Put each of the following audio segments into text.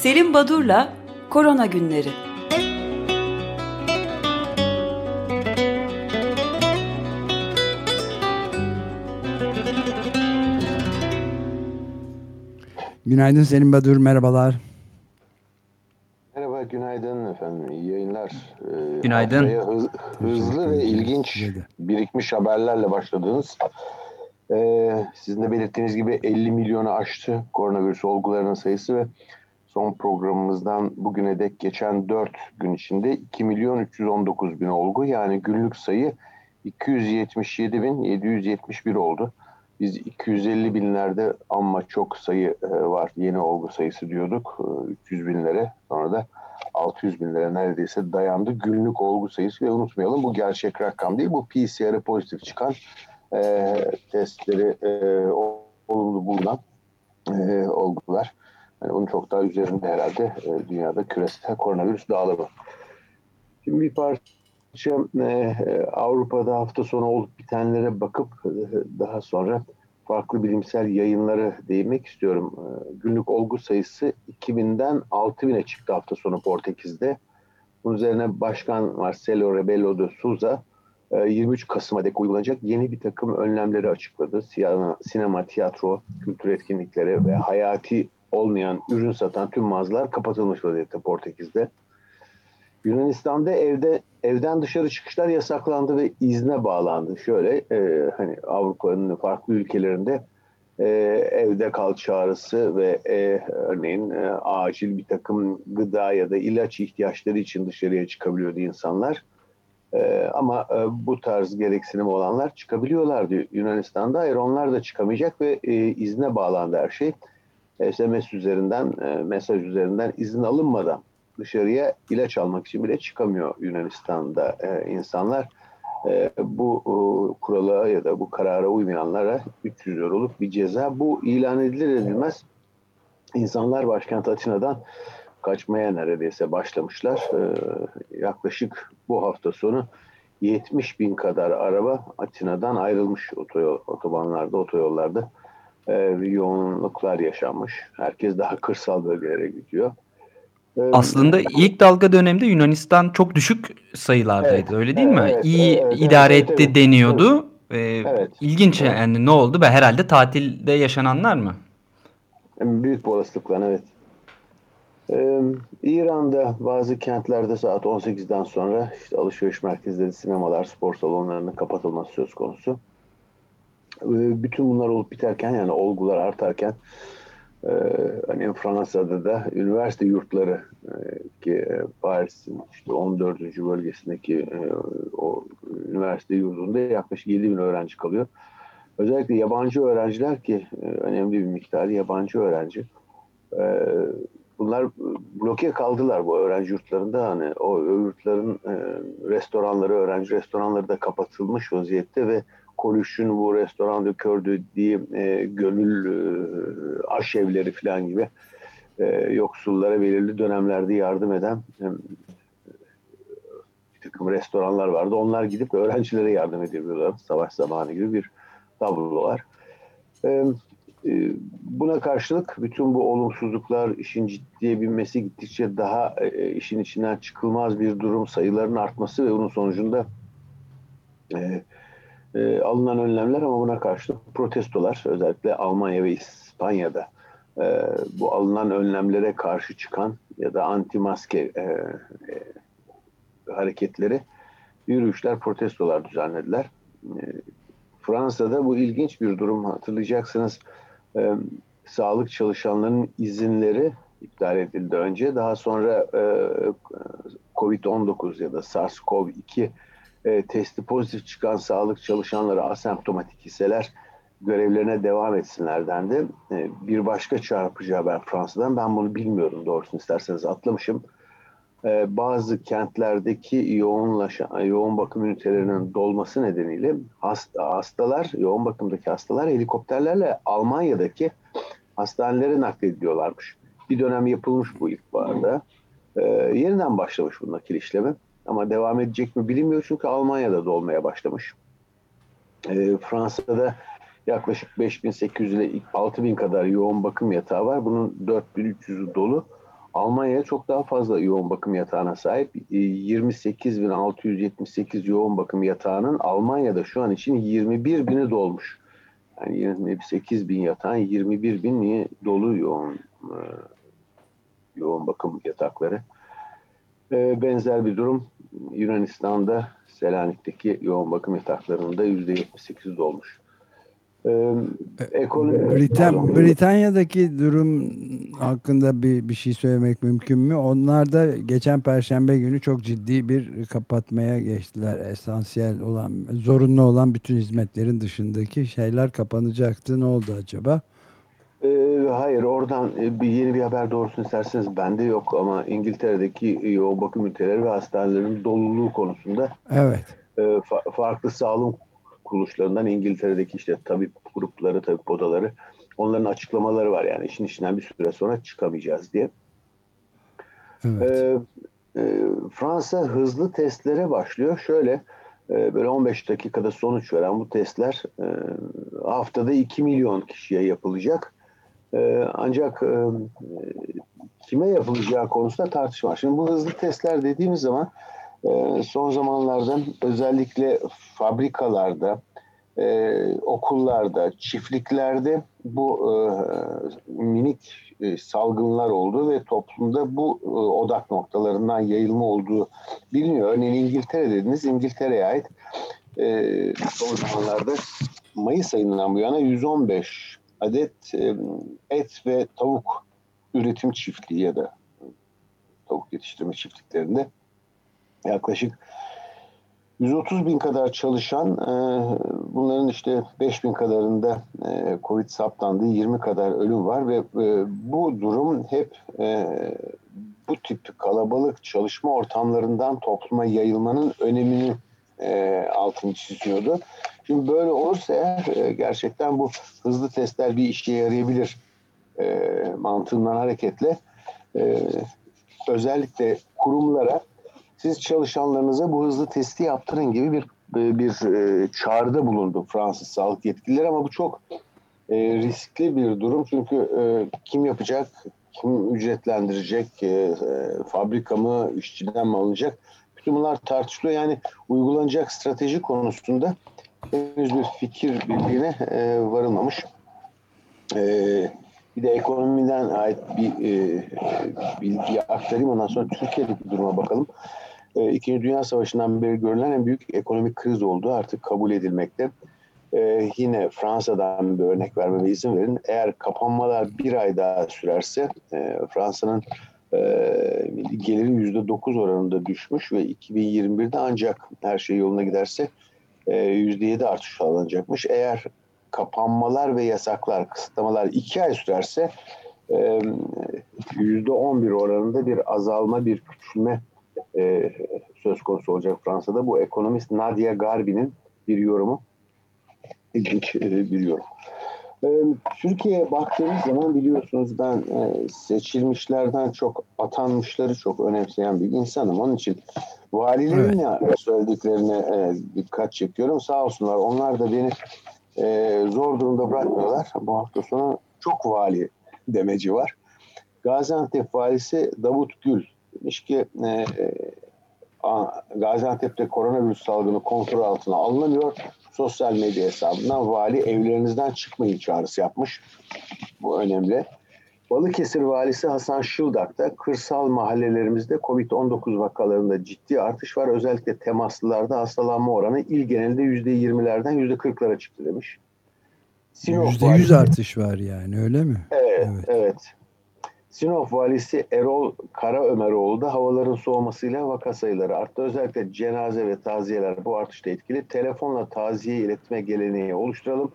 Selim Badur'la Korona Günleri. Günaydın Selim Badur, merhabalar. Merhaba, günaydın efendim. İyi yayınlar. Ee, günaydın. Hız, hızlı ve ilginç birikmiş haberlerle başladınız. Ee, sizin de belirttiğiniz gibi 50 milyonu aştı koronavirüs olgularının sayısı ve son programımızdan bugüne dek geçen 4 gün içinde 2 milyon 319 bin olgu yani günlük sayı 277 bin 771 oldu. Biz 250 binlerde ama çok sayı e, var yeni olgu sayısı diyorduk 300 e, binlere sonra da 600 binlere neredeyse dayandı günlük olgu sayısı ve unutmayalım bu gerçek rakam değil bu PCR'ı pozitif çıkan e, testleri e, olumlu bulunan e, olgular. Yani bunun çok daha üzerinde herhalde e, dünyada küresel koronavirüs dağılımı. Şimdi bir parça e, Avrupa'da hafta sonu olup bitenlere bakıp e, daha sonra farklı bilimsel yayınları değinmek istiyorum. E, günlük olgu sayısı 2000'den 6000'e çıktı hafta sonu Portekiz'de. Bunun üzerine Başkan Marcelo Rebelo de Souza 23 Kasım'a dek uygulanacak yeni bir takım önlemleri açıkladı. Sinema, tiyatro, kültür etkinlikleri ve hayati olmayan ürün satan tüm mağazalar kapatılmış vaziyette Portekiz'de. Yunanistan'da evde evden dışarı çıkışlar yasaklandı ve izne bağlandı. Şöyle e, hani Avrupa'nın farklı ülkelerinde e, evde kal çağrısı ve e, örneğin e, acil bir takım gıda ya da ilaç ihtiyaçları için dışarıya çıkabiliyordu insanlar. E, ama e, bu tarz gereksinim olanlar çıkabiliyorlardı Yunanistan'da. Hayır onlar da çıkamayacak ve e, izne bağlandı her şey. SMS üzerinden, e, mesaj üzerinden izin alınmadan dışarıya ilaç almak için bile çıkamıyor Yunanistan'da e, insanlar. E, bu kurala ya da bu karara uymayanlara 300 euroluk bir ceza. Bu ilan edilir edilmez insanlar başkent Atina'dan kaçmaya neredeyse başlamışlar. Yaklaşık bu hafta sonu 70 bin kadar araba Atina'dan ayrılmış otoyol, otobanlarda, otoyollarda e, yoğunluklar yaşanmış. Herkes daha kırsal bölgelere gidiyor. Aslında ilk dalga dönemde Yunanistan çok düşük sayılardaydı evet, öyle değil mi? Evet, İyi evet, idare evet, etti evet, deniyordu. Evet. Ee, evet. İlginç evet. yani ne oldu? Ve herhalde tatilde yaşananlar mı? Büyük bir olasılıkla evet. Ee, İran'da bazı kentlerde saat 18'den sonra işte alışveriş merkezleri, sinemalar, spor salonlarının kapatılması söz konusu. Ee, bütün bunlar olup biterken yani olgular artarken e, hani Fransa'da da üniversite yurtları e, ki e, Paris'in işte 14. bölgesindeki e, o üniversite yurdunda yaklaşık 7 bin öğrenci kalıyor. Özellikle yabancı öğrenciler ki e, önemli bir miktarı yabancı öğrenci. E, bunlar bloke kaldılar bu öğrenci yurtlarında. Hani o yurtların restoranları, öğrenci restoranları da kapatılmış vaziyette ve Kolüş'ün bu restoranda kördü diye e, gönül e, aşevleri falan gibi e, yoksullara belirli dönemlerde yardım eden e, bir takım restoranlar vardı. Onlar gidip öğrencilere yardım ediyorlar. Savaş zamanı gibi bir tablo var. E, e, buna karşılık bütün bu olumsuzluklar işin ciddiye binmesi gittikçe daha e, işin içinden çıkılmaz bir durum sayıların artması ve bunun sonucunda e, e, alınan önlemler ama buna karşılık protestolar özellikle Almanya ve İspanya'da e, bu alınan önlemlere karşı çıkan ya da anti maske e, e, hareketleri yürüyüşler, protestolar düzenlediler. E, Fransa'da bu ilginç bir durum hatırlayacaksınız. E, sağlık çalışanlarının izinleri iptal edildi önce. Daha sonra e, Covid-19 ya da SARS-CoV-2 e, testi pozitif çıkan sağlık çalışanları asemptomatik hisseler görevlerine devam etsinler dendi. E, bir başka çarpıcı haber Fransa'dan. Ben bunu bilmiyorum doğrusunu isterseniz atlamışım. E, bazı kentlerdeki yoğunlaşan, yoğun bakım ünitelerinin dolması nedeniyle hasta, hastalar, yoğun bakımdaki hastalar helikopterlerle Almanya'daki hastanelere naklediliyorlarmış. Bir dönem yapılmış bu ilkbaharda. E, yeniden başlamış bu nakil işlemi. Ama devam edecek mi bilinmiyor çünkü Almanya'da da olmaya başlamış. E, Fransa'da yaklaşık 5800 ile 6000 kadar yoğun bakım yatağı var. Bunun 4300'ü dolu. Almanya çok daha fazla yoğun bakım yatağına sahip. 28.678 e, yoğun bakım yatağının Almanya'da şu an için 21 bini dolmuş. Yani 28 bin yatağın 21 bini dolu yoğun e, yoğun bakım yatakları. E, benzer bir durum Yunanistan'da Selanik'teki yoğun bakım yataklarında %78 dolmuş. Ee, ekonomi, Britan, Britanya'daki durum hakkında bir, bir şey söylemek mümkün mü? Onlar da geçen perşembe günü çok ciddi bir kapatmaya geçtiler. Esansiyel olan, zorunlu olan bütün hizmetlerin dışındaki şeyler kapanacaktı. Ne oldu acaba? Ee, hayır oradan e, bir yeni bir haber doğrusunu isterseniz bende yok ama İngiltere'deki yoğun bakım üniteleri ve hastanelerin doluluğu konusunda evet. e, fa- farklı sağlık kuruluşlarından İngiltere'deki işte tabip grupları, tabip odaları onların açıklamaları var yani işin içinden bir süre sonra çıkamayacağız diye. Evet. Ee, e, Fransa hızlı testlere başlıyor. Şöyle e, böyle 15 dakikada sonuç veren bu testler e, haftada 2 milyon kişiye yapılacak. E, ancak e, kime yapılacağı konusunda tartışma var. Şimdi bu hızlı testler dediğimiz zaman e, son zamanlarda özellikle fabrikalarda, e, okullarda, çiftliklerde bu minik salgınlar oldu ve toplumda bu odak noktalarından yayılma olduğu biliniyor. Örneğin İngiltere dediniz, İngiltere'ye ait son zamanlarda Mayıs ayından bu yana 115 adet et ve tavuk üretim çiftliği ya da tavuk yetiştirme çiftliklerinde yaklaşık 130 bin kadar çalışan, bunların işte 5 bin kadarında Covid saptandı, 20 kadar ölüm var ve bu durum hep bu tip kalabalık çalışma ortamlarından topluma yayılmanın önemini altını çiziyordu. Şimdi böyle olursa eğer e, gerçekten bu hızlı testler bir işe yarayabilir e, mantığından hareketle e, özellikle kurumlara siz çalışanlarınıza bu hızlı testi yaptırın gibi bir bir e, çağrıda bulundu Fransız sağlık yetkilileri ama bu çok e, riskli bir durum çünkü e, kim yapacak, kim ücretlendirecek, e, e, fabrika mı, işçiden mi alınacak? Bütün bunlar tartışılıyor. Yani uygulanacak strateji konusunda henüz bir fikir birliğine e, varılmamış. E, bir de ekonomiden ait bir e, bilgi aktarayım. Ondan sonra Türkiye'deki duruma bakalım. E, İkinci Dünya Savaşı'ndan beri görülen en büyük ekonomik kriz oldu. Artık kabul edilmekte. E, yine Fransa'dan bir örnek vermeme izin verin. Eğer kapanmalar bir ay daha sürerse e, Fransa'nın e, geliri %9 oranında düşmüş ve 2021'de ancak her şey yoluna giderse %7 artış sağlanacakmış. Eğer kapanmalar ve yasaklar, kısıtlamalar iki ay sürerse e, %11 oranında bir azalma, bir küçülme e, söz konusu olacak Fransa'da. Bu ekonomist Nadia Garbi'nin bir yorumu. İlginç e, bir yorum. E, Türkiye'ye baktığımız zaman biliyorsunuz ben e, seçilmişlerden çok atanmışları çok önemseyen bir insanım. Onun için valilerin evet. söylediklerine e, dikkat çekiyorum. Sağ olsunlar onlar da beni e, zor durumda bırakmıyorlar. Bu hafta sonu çok vali demeci var. Gaziantep valisi Davut Gül demiş ki e, Gaziantep'te koronavirüs salgını kontrol altına alınamıyor. Sosyal medya hesabından vali evlerinizden çıkmayın çağrısı yapmış. Bu önemli. Balıkesir valisi Hasan Şıldak da kırsal mahallelerimizde Covid-19 vakalarında ciddi artış var. Özellikle temaslılarda hastalanma oranı il genelinde %20'lerden %40'lara çıktı demiş. Sinop %100 valisi, artış var yani öyle mi? Evet, evet. evet. Sinop valisi Erol Karaömeroğlu da havaların soğumasıyla vaka sayıları arttı. Özellikle cenaze ve taziyeler bu artışta etkili. Telefonla taziye iletme geleneği oluşturalım.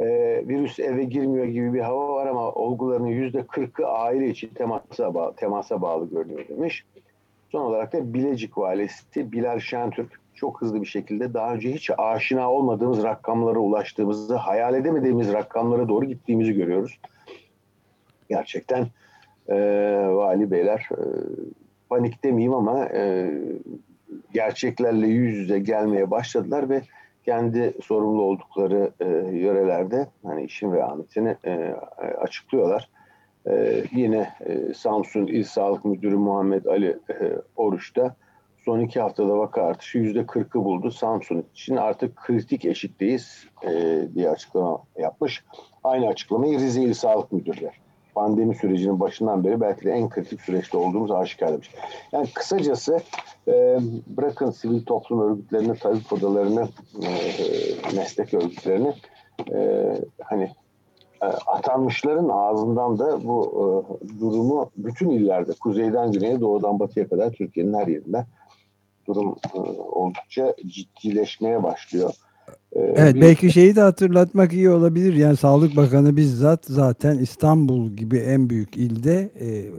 Ee, virüs eve girmiyor gibi bir hava var ama olguların yüzde kırkı aile için temasa bağlı, temasa bağlı görünüyor demiş. Son olarak da Bilecik valisi Bilal Şentürk çok hızlı bir şekilde daha önce hiç aşina olmadığımız rakamlara ulaştığımızı, hayal edemediğimiz rakamlara doğru gittiğimizi görüyoruz. Gerçekten e, vali beyler e, panik demeyeyim ama e, gerçeklerle yüz yüze gelmeye başladılar ve kendi sorumlu oldukları e, yörelerde hani işin vehametini e, açıklıyorlar. e, yine e, Samsun İl Sağlık Müdürü Muhammed Ali e, Oruç da son iki haftada vaka artışı yüzde kırkı buldu. Samsun için artık kritik eşikteyiz e, diye açıklama yapmış. Aynı açıklamayı Rize İl Sağlık Müdürü pandemi sürecinin başından beri belki de en kritik süreçte olduğumuz aşikar demiş. Yani kısacası e, bırakın sivil toplum örgütlerini, tabip odalarını, e, meslek örgütlerini e, hani e, atanmışların ağzından da bu e, durumu bütün illerde kuzeyden güneye doğudan batıya kadar Türkiye'nin her yerinde durum e, oldukça ciddileşmeye başlıyor. E, evet bir... belki şeyi de hatırlatmak iyi olabilir. Yani Sağlık Bakanı bizzat zaten İstanbul gibi en büyük ilde e, e,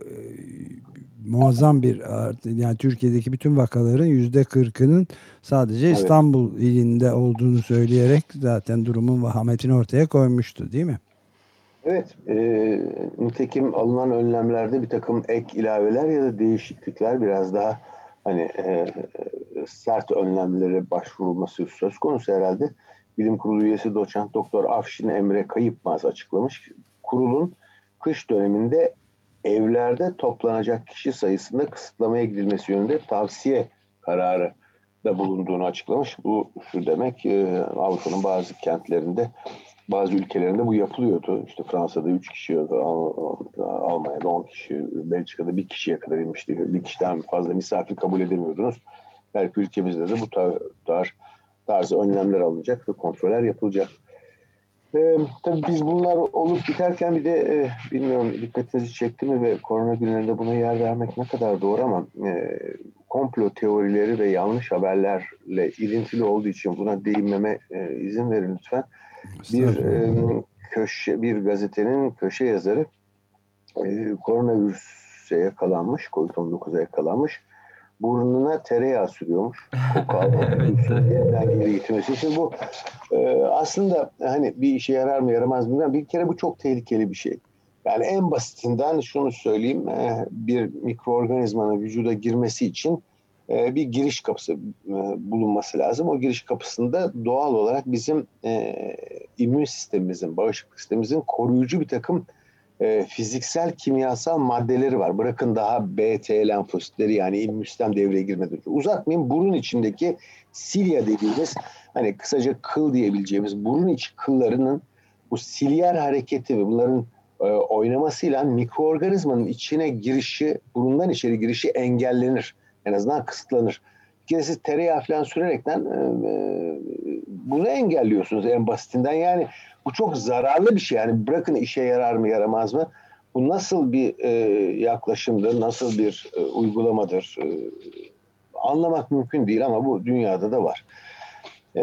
muazzam bir yani Türkiye'deki bütün vakaların yüzde kırkının sadece evet. İstanbul ilinde olduğunu söyleyerek zaten durumun vahametini ortaya koymuştu değil mi? Evet, e, nitekim alınan önlemlerde bir takım ek ilaveler ya da değişiklikler biraz daha hani e, sert önlemlere başvurulması söz konusu herhalde. Bilim Kurulu üyesi doçent doktor Afşin Emre Kayıpmaz açıklamış. Kurulun kış döneminde evlerde toplanacak kişi sayısında kısıtlamaya gidilmesi yönünde tavsiye kararı da bulunduğunu açıklamış. Bu şu demek e, Avrupa'nın bazı kentlerinde bazı ülkelerinde bu yapılıyordu. İşte Fransa'da 3 kişi, Almanya'da 10 kişi, Belçika'da bir kişiye kadar inmişti. Bir kişiden fazla misafir kabul edemiyordunuz. Belki ülkemizde de bu tarz, tarzı önlemler alınacak ve kontroller yapılacak. Ee, tabii biz bunlar olup biterken bir de e, bilmiyorum dikkatinizi çekti mi ve korona günlerinde buna yer vermek ne kadar doğru ama e, komplo teorileri ve yanlış haberlerle ilintili olduğu için buna değinmeme e, izin verin lütfen bir e, köşe bir gazetenin köşe yazarı e, koronavirüse yakalanmış, Covid-19'a yakalanmış. Burnuna tereyağı sürüyormuş. Koku yeniden geri getirmesi için bu e, aslında hani bir işe yarar mı yaramaz mı bir kere bu çok tehlikeli bir şey. Yani en basitinden şunu söyleyeyim e, bir mikroorganizmanın vücuda girmesi için e, bir giriş kapısı e, bulunması lazım. O giriş kapısında doğal olarak bizim e, immün sistemimizin, bağışıklık sistemimizin koruyucu bir takım fiziksel kimyasal maddeleri var. Bırakın daha BT lenfositleri yani immün sistem devreye girmeden önce. Uzatmayayım burun içindeki silya dediğimiz hani kısaca kıl diyebileceğimiz burun içi kıllarının bu silyer hareketi ve bunların oynamasıyla mikroorganizmanın içine girişi, burundan içeri girişi engellenir en azından kısıtlanır. Bir kere siz tereyağı falan sürerekten e, e, bunu engelliyorsunuz en basitinden. Yani bu çok zararlı bir şey. Yani bırakın işe yarar mı yaramaz mı? Bu nasıl bir e, yaklaşımdır, nasıl bir e, uygulamadır e, anlamak mümkün değil ama bu dünyada da var. E,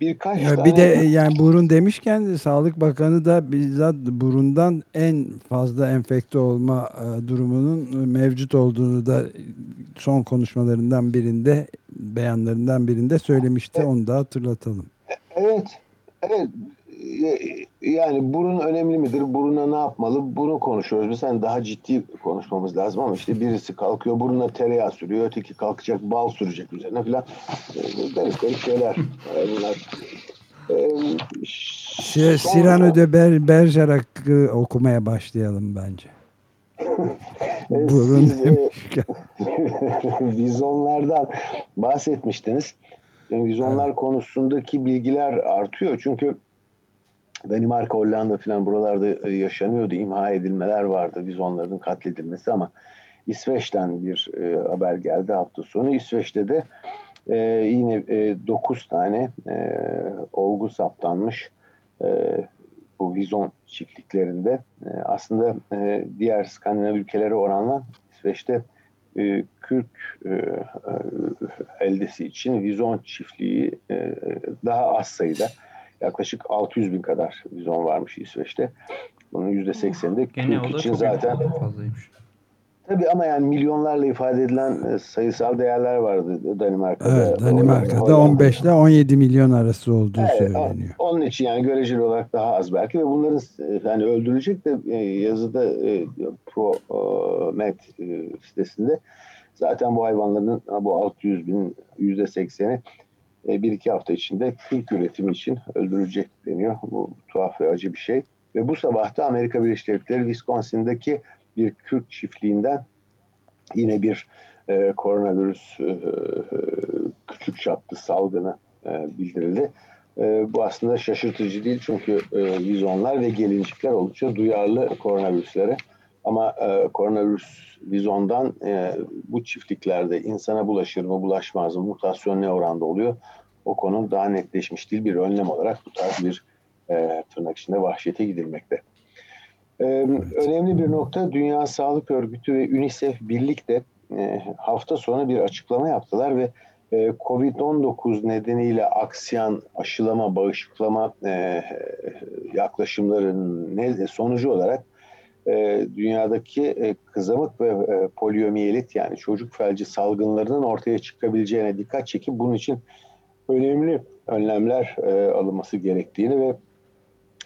birkaç ya tane... Bir de yani burun demişken Sağlık Bakanı da bizzat burundan en fazla enfekte olma e, durumunun mevcut olduğunu da son konuşmalarından birinde beyanlarından birinde söylemişti. Onu da hatırlatalım. Evet. Evet yani burun önemli midir? Buruna ne yapmalı? Bunu konuşuyoruz. Biz hani daha ciddi konuşmamız lazım ama işte birisi kalkıyor buruna tereyağı sürüyor. Öteki kalkacak bal sürecek üzerine falan. Garip garip şeyler. Bunlar. Şey, Cyrano de Ber Bergerac okumaya başlayalım bence. Burun Vizonlardan bahsetmiştiniz. Vizonlar evet. konusundaki bilgiler artıyor. Çünkü Danimarka, Hollanda falan buralarda e, yaşanıyordu. İmha edilmeler vardı. Vizonların katledilmesi ama İsveç'ten bir e, haber geldi hafta sonu. İsveç'te de e, yine e, 9 tane e, olgu saptanmış e, bu vizon çiftliklerinde. E, aslında e, diğer Skandinav ülkeleri oranla İsveç'te e, kürk e, e, eldesi için vizon çiftliği e, daha az sayıda yaklaşık 600 bin kadar vizon varmış İsveç'te. Bunun %80'inde Kürk için zaten fazlaymış. Tabii ama yani milyonlarla ifade edilen e, sayısal değerler vardı Danimarka'da. Evet, Danimarka'da 15 ile 17 milyon arası olduğu evet, söyleniyor. Onun için yani göreceli olarak daha az belki ve bunların yani öldürülecek de e, yazıda e, ProMed sitesinde zaten bu hayvanların bu 600 bin %80'i bir iki hafta içinde kürk üretimi için öldürülecek deniyor. Bu tuhaf ve acı bir şey. Ve bu sabah da Amerika Birleşik Devletleri Wisconsin'daki bir Kürt çiftliğinden yine bir e, koronavirüs e, küçük çaplı salgını e, bildirildi. E, bu aslında şaşırtıcı değil çünkü e, vizonlar ve gelincikler oldukça duyarlı koronavirüslere. Ama e, koronavirüs vizondan e, bu çiftliklerde insana bulaşır mı bulaşmaz mı? Mutasyon ne oranda oluyor? O konu daha netleşmiş değil. Bir önlem olarak bu tarz bir e, tırnak içinde vahşete gidilmekte. Ee, önemli bir nokta Dünya Sağlık Örgütü ve UNICEF birlikte e, hafta sonu bir açıklama yaptılar ve e, Covid-19 nedeniyle aksiyan aşılama, bağışıklama e, yaklaşımlarının ne, sonucu olarak e, dünyadaki e, kızamık ve e, poliomiyelit yani çocuk felci salgınlarının ortaya çıkabileceğine dikkat çekip bunun için önemli önlemler e, alınması gerektiğini ve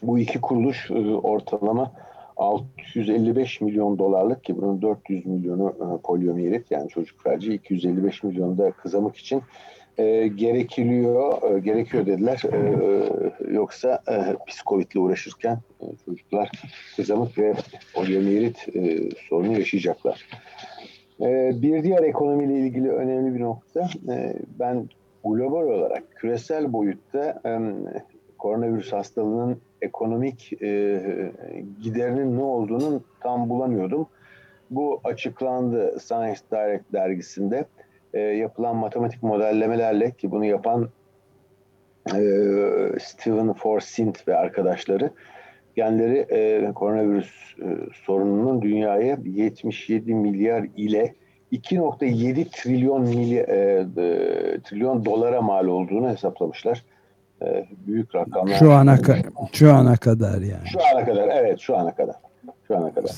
bu iki kuruluş e, ortalama 655 milyon dolarlık ki bunun 400 milyonu e, poliomiyelit yani çocuk felci 255 milyon da kızamık için e, gerekiliyor, e, gerekiyor dediler. E, e, yoksa e, psikovitle uğraşırken çocuklar kızamık ve poliomiyelit e, sorunu yaşayacaklar. E, bir diğer ekonomiyle ilgili önemli bir nokta, e, ben global olarak küresel boyutta e, koronavirüs hastalığının ekonomik e, giderinin ne olduğunu tam bulamıyordum. Bu açıklandı Science Direct dergisinde e, yapılan matematik modellemelerle ki bunu yapan e, Stephen Forsyth ve arkadaşları genleri e, koronavirüs e, sorununun dünyaya 77 milyar ile 2.7 trilyon milyar, e, e, trilyon dolara mal olduğunu hesaplamışlar. E, büyük rakamlar. Şu ana şu ana kadar yani. Şu ana kadar evet şu ana kadar. Şu ana kadar.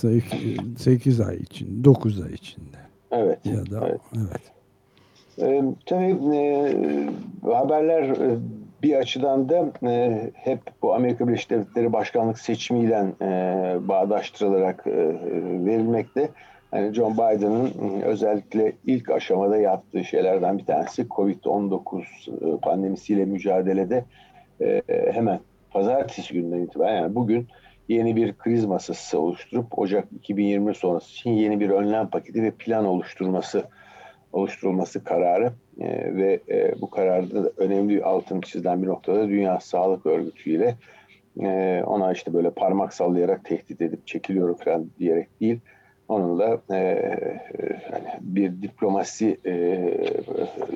8 ay için, 9 ay içinde. Evet. Ya da evet. evet. E, tabii e, haberler e, bir açıdan da e, hep bu Amerika Birleşik Devletleri başkanlık seçimiyle e, bağdaştırılarak e, verilmekte. Yani John Biden'ın ıı, özellikle ilk aşamada yaptığı şeylerden bir tanesi Covid-19 ıı, pandemisiyle mücadelede e, hemen pazartesi günden itibaren yani bugün yeni bir kriz masası oluşturup Ocak 2020 sonrası için yeni bir önlem paketi ve plan oluşturması oluşturulması kararı e, ve e, bu kararda da önemli altın çizilen bir noktada Dünya Sağlık Örgütü ile e, ona işte böyle parmak sallayarak tehdit edip çekiliyorum falan diyerek değil Onunla e, yani bir diplomasi e,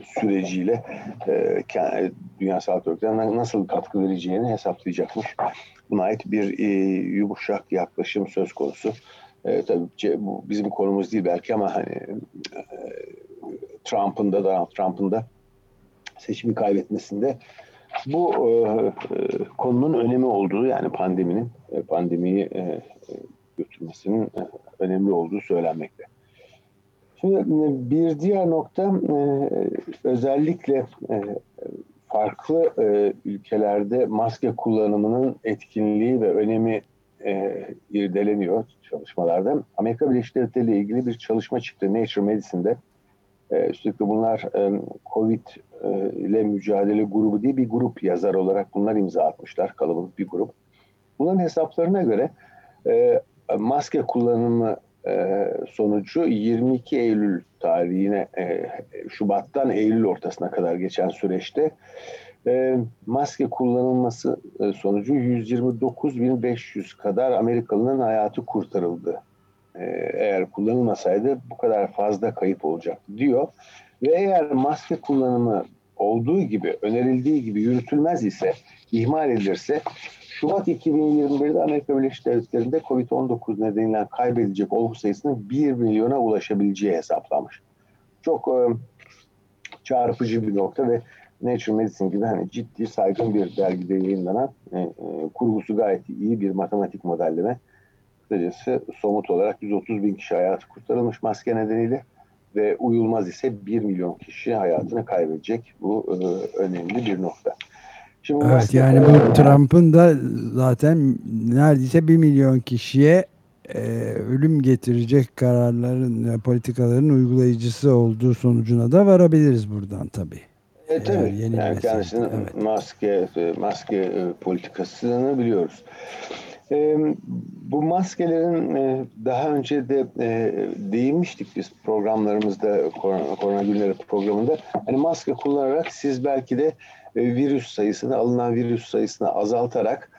süreciyle e, Dünya Sağlık Örgütü'ne nasıl katkı vereceğini hesaplayacakmış. Buna ait bir e, yumuşak yaklaşım söz konusu. E, tabii bu bizim konumuz değil belki ama hani e, Trump'ın da Donald Trump'ın da seçimi kaybetmesinde bu e, e, konunun önemi olduğu yani pandeminin e, pandemiyi e, götürmesinin e, önemli olduğu söylenmekte. Şimdi e, bir diğer nokta e, özellikle farklı ülkelerde maske kullanımının etkinliği ve önemi irdeleniyor çalışmalarda. Amerika Birleşik Devletleri ile ilgili bir çalışma çıktı Nature Medicine'de. Üstelik bunlar COVID ile mücadele grubu diye bir grup yazar olarak bunlar imza atmışlar. Kalabalık bir grup. Bunların hesaplarına göre maske kullanımı e, sonucu 22 Eylül tarihine e, Şubat'tan Eylül ortasına kadar geçen süreçte e, maske kullanılması e, sonucu 129.500 kadar Amerikalı'nın hayatı kurtarıldı. E, eğer kullanılmasaydı bu kadar fazla kayıp olacaktı diyor. Ve eğer maske kullanımı olduğu gibi, önerildiği gibi yürütülmez ise, ihmal edilirse Şubat 2021'de Amerika Birleşik Devletleri'nde COVID-19 nedeniyle kaybedilecek olgu sayısının 1 milyona ulaşabileceği hesaplanmış. Çok e, çarpıcı bir nokta ve Nature Medicine gibi hani ciddi saygın bir dergide yayınlanan e, e, kurgusu gayet iyi bir matematik modelleme. Kısacası somut olarak 130 bin kişi hayatı kurtarılmış maske nedeniyle ve uyulmaz ise 1 milyon kişi hayatını kaybedecek. Bu e, önemli bir nokta. Şimdi evet yani bu Trump'ın da zaten neredeyse bir milyon kişiye e, ölüm getirecek kararların, politikaların uygulayıcısı olduğu sonucuna da varabiliriz buradan tabii. E, tabii. Yani, yani kendisinin evet. maske maske e, politikasını biliyoruz. bu maskelerin e, daha önce de e, değinmiştik biz programlarımızda korona, korona günleri programında. Hani maske kullanarak siz belki de e, virüs sayısını alınan virüs sayısını azaltarak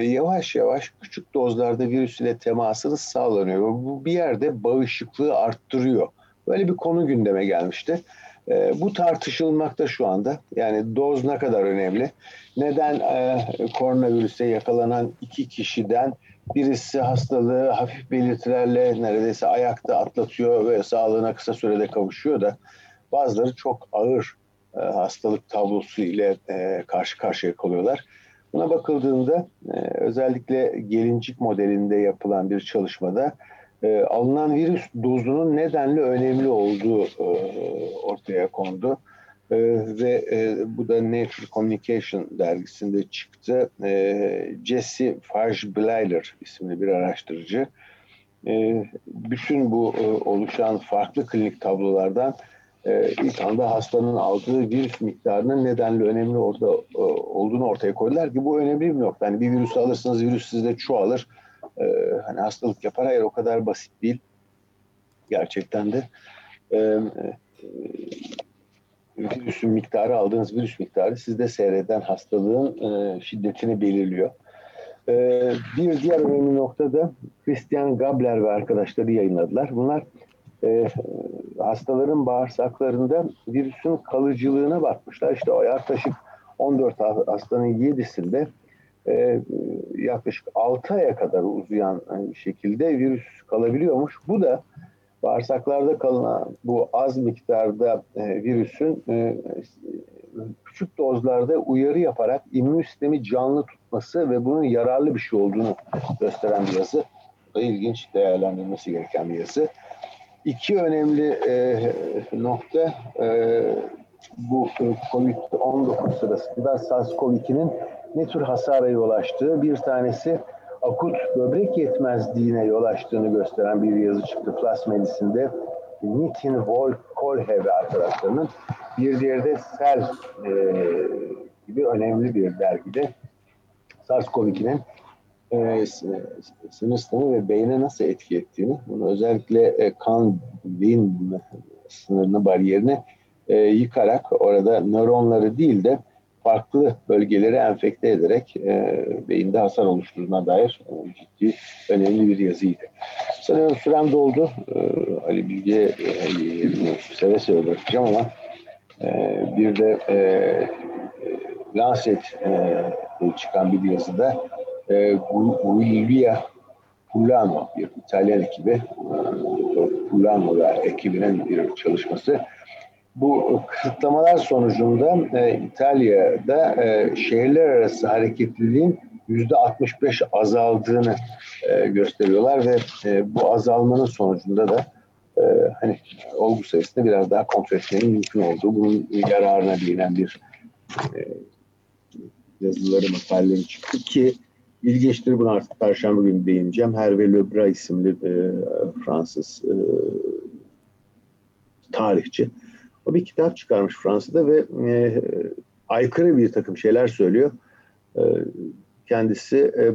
yavaş yavaş küçük dozlarda virüs ile temasınız sağlanıyor. Bu bir yerde bağışıklığı arttırıyor. Böyle bir konu gündeme gelmişti. E, bu tartışılmakta şu anda. Yani doz ne kadar önemli? Neden e, koronavirüse yakalanan iki kişiden birisi hastalığı hafif belirtilerle neredeyse ayakta atlatıyor ve sağlığına kısa sürede kavuşuyor da bazıları çok ağır e, hastalık tablosu ile e, karşı karşıya kalıyorlar. Buna bakıldığında e, özellikle gelincik modelinde yapılan bir çalışmada e, alınan virüs dozunun nedenli önemli olduğu e, ortaya kondu. E, ve e, bu da Nature Communication dergisinde çıktı. E, Jesse Farge-Bleiler isimli bir araştırıcı. E, bütün bu e, oluşan farklı klinik tablolardan e, ilk anda hastanın aldığı virüs miktarının nedenli önemli orada e, olduğunu ortaya koydular ki bu önemli bir nokta. Yani bir virüs alırsınız virüs sizde çoğalır e, hani hastalık yapar. Hayır o kadar basit değil. Gerçekten de e, e, virüsün miktarı aldığınız virüs miktarı sizde seyreden hastalığın e, şiddetini belirliyor. E, bir diğer önemli nokta da Christian Gabler ve arkadaşları yayınladılar. Bunlar e, hastaların bağırsaklarında virüsün kalıcılığına bakmışlar. İşte o yaklaşık 14 hastanın 7'sinde e, yaklaşık 6 aya kadar uzayan şekilde virüs kalabiliyormuş. Bu da bağırsaklarda kalınan bu az miktarda e, virüsün e, küçük dozlarda uyarı yaparak immün sistemi canlı tutması ve bunun yararlı bir şey olduğunu gösteren bir yazı. Da ilginç değerlendirilmesi gereken bir yazı. İki önemli e, nokta e, bu COVID-19 sırasında SARS-CoV-2'nin ne tür hasara yol açtığı, bir tanesi akut böbrek yetmezliğine yol açtığını gösteren bir yazı çıktı Flas Medicine'de. Nitin Volkolhe ve arkadaşlarının bir diğeri de Cell e, gibi önemli bir dergide SARS-CoV-2'nin e, sinir ve beyne nasıl etki ettiğini, bunu özellikle e, kan beyin sınırını bariyerini e, yıkarak orada nöronları değil de farklı bölgeleri enfekte ederek e, beyinde hasar oluşturduğuna dair e, ciddi önemli bir yazıydı. Sanıyorum sürem doldu. E, Ali Bilge e, seve seve bırakacağım ama e, bir de e, Lancet e, çıkan bir yazıda e, Guilia Pulano, bir İtalyan ekibi, Pulano ve ekibinin bir çalışması bu kısıtlamalar sonucunda e, İtalya'da e, şehirler arası hareketliliğin yüzde 65 azaldığını e, gösteriyorlar ve e, bu azalmanın sonucunda da e, hani olgu sayısını biraz daha kontrol etmenin mümkün olduğu, bunun yararına bilinen bir e, yazıları, makaleleri çıktı ki ilginçtir bunu artık Perşembe günü değineceğim. Hervé Lebras isimli e, Fransız e, tarihçi o bir kitap çıkarmış Fransa'da ve e, aykırı bir takım şeyler söylüyor. E, kendisi e,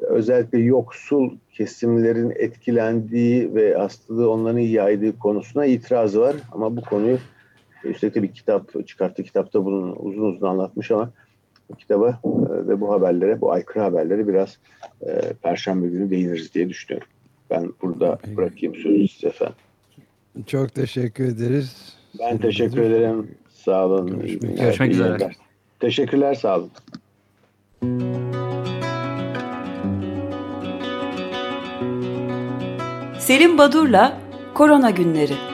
özellikle yoksul kesimlerin etkilendiği ve hastalığı onların yaydığı konusuna itirazı var. Ama bu konuyu üstelik de bir kitap çıkarttı. Kitapta bunu uzun uzun anlatmış ama bu kitaba e, ve bu haberlere, bu aykırı haberlere biraz e, Perşembe günü değiniriz diye düşünüyorum. Ben burada bırakayım sözü size efendim. Çok teşekkür ederiz. Ben teşekkür ederim. Sağ olun. Görüşmek, Görüşmek üzere. Teşekkürler. Sağ olun. Selim Badur'la Korona Günleri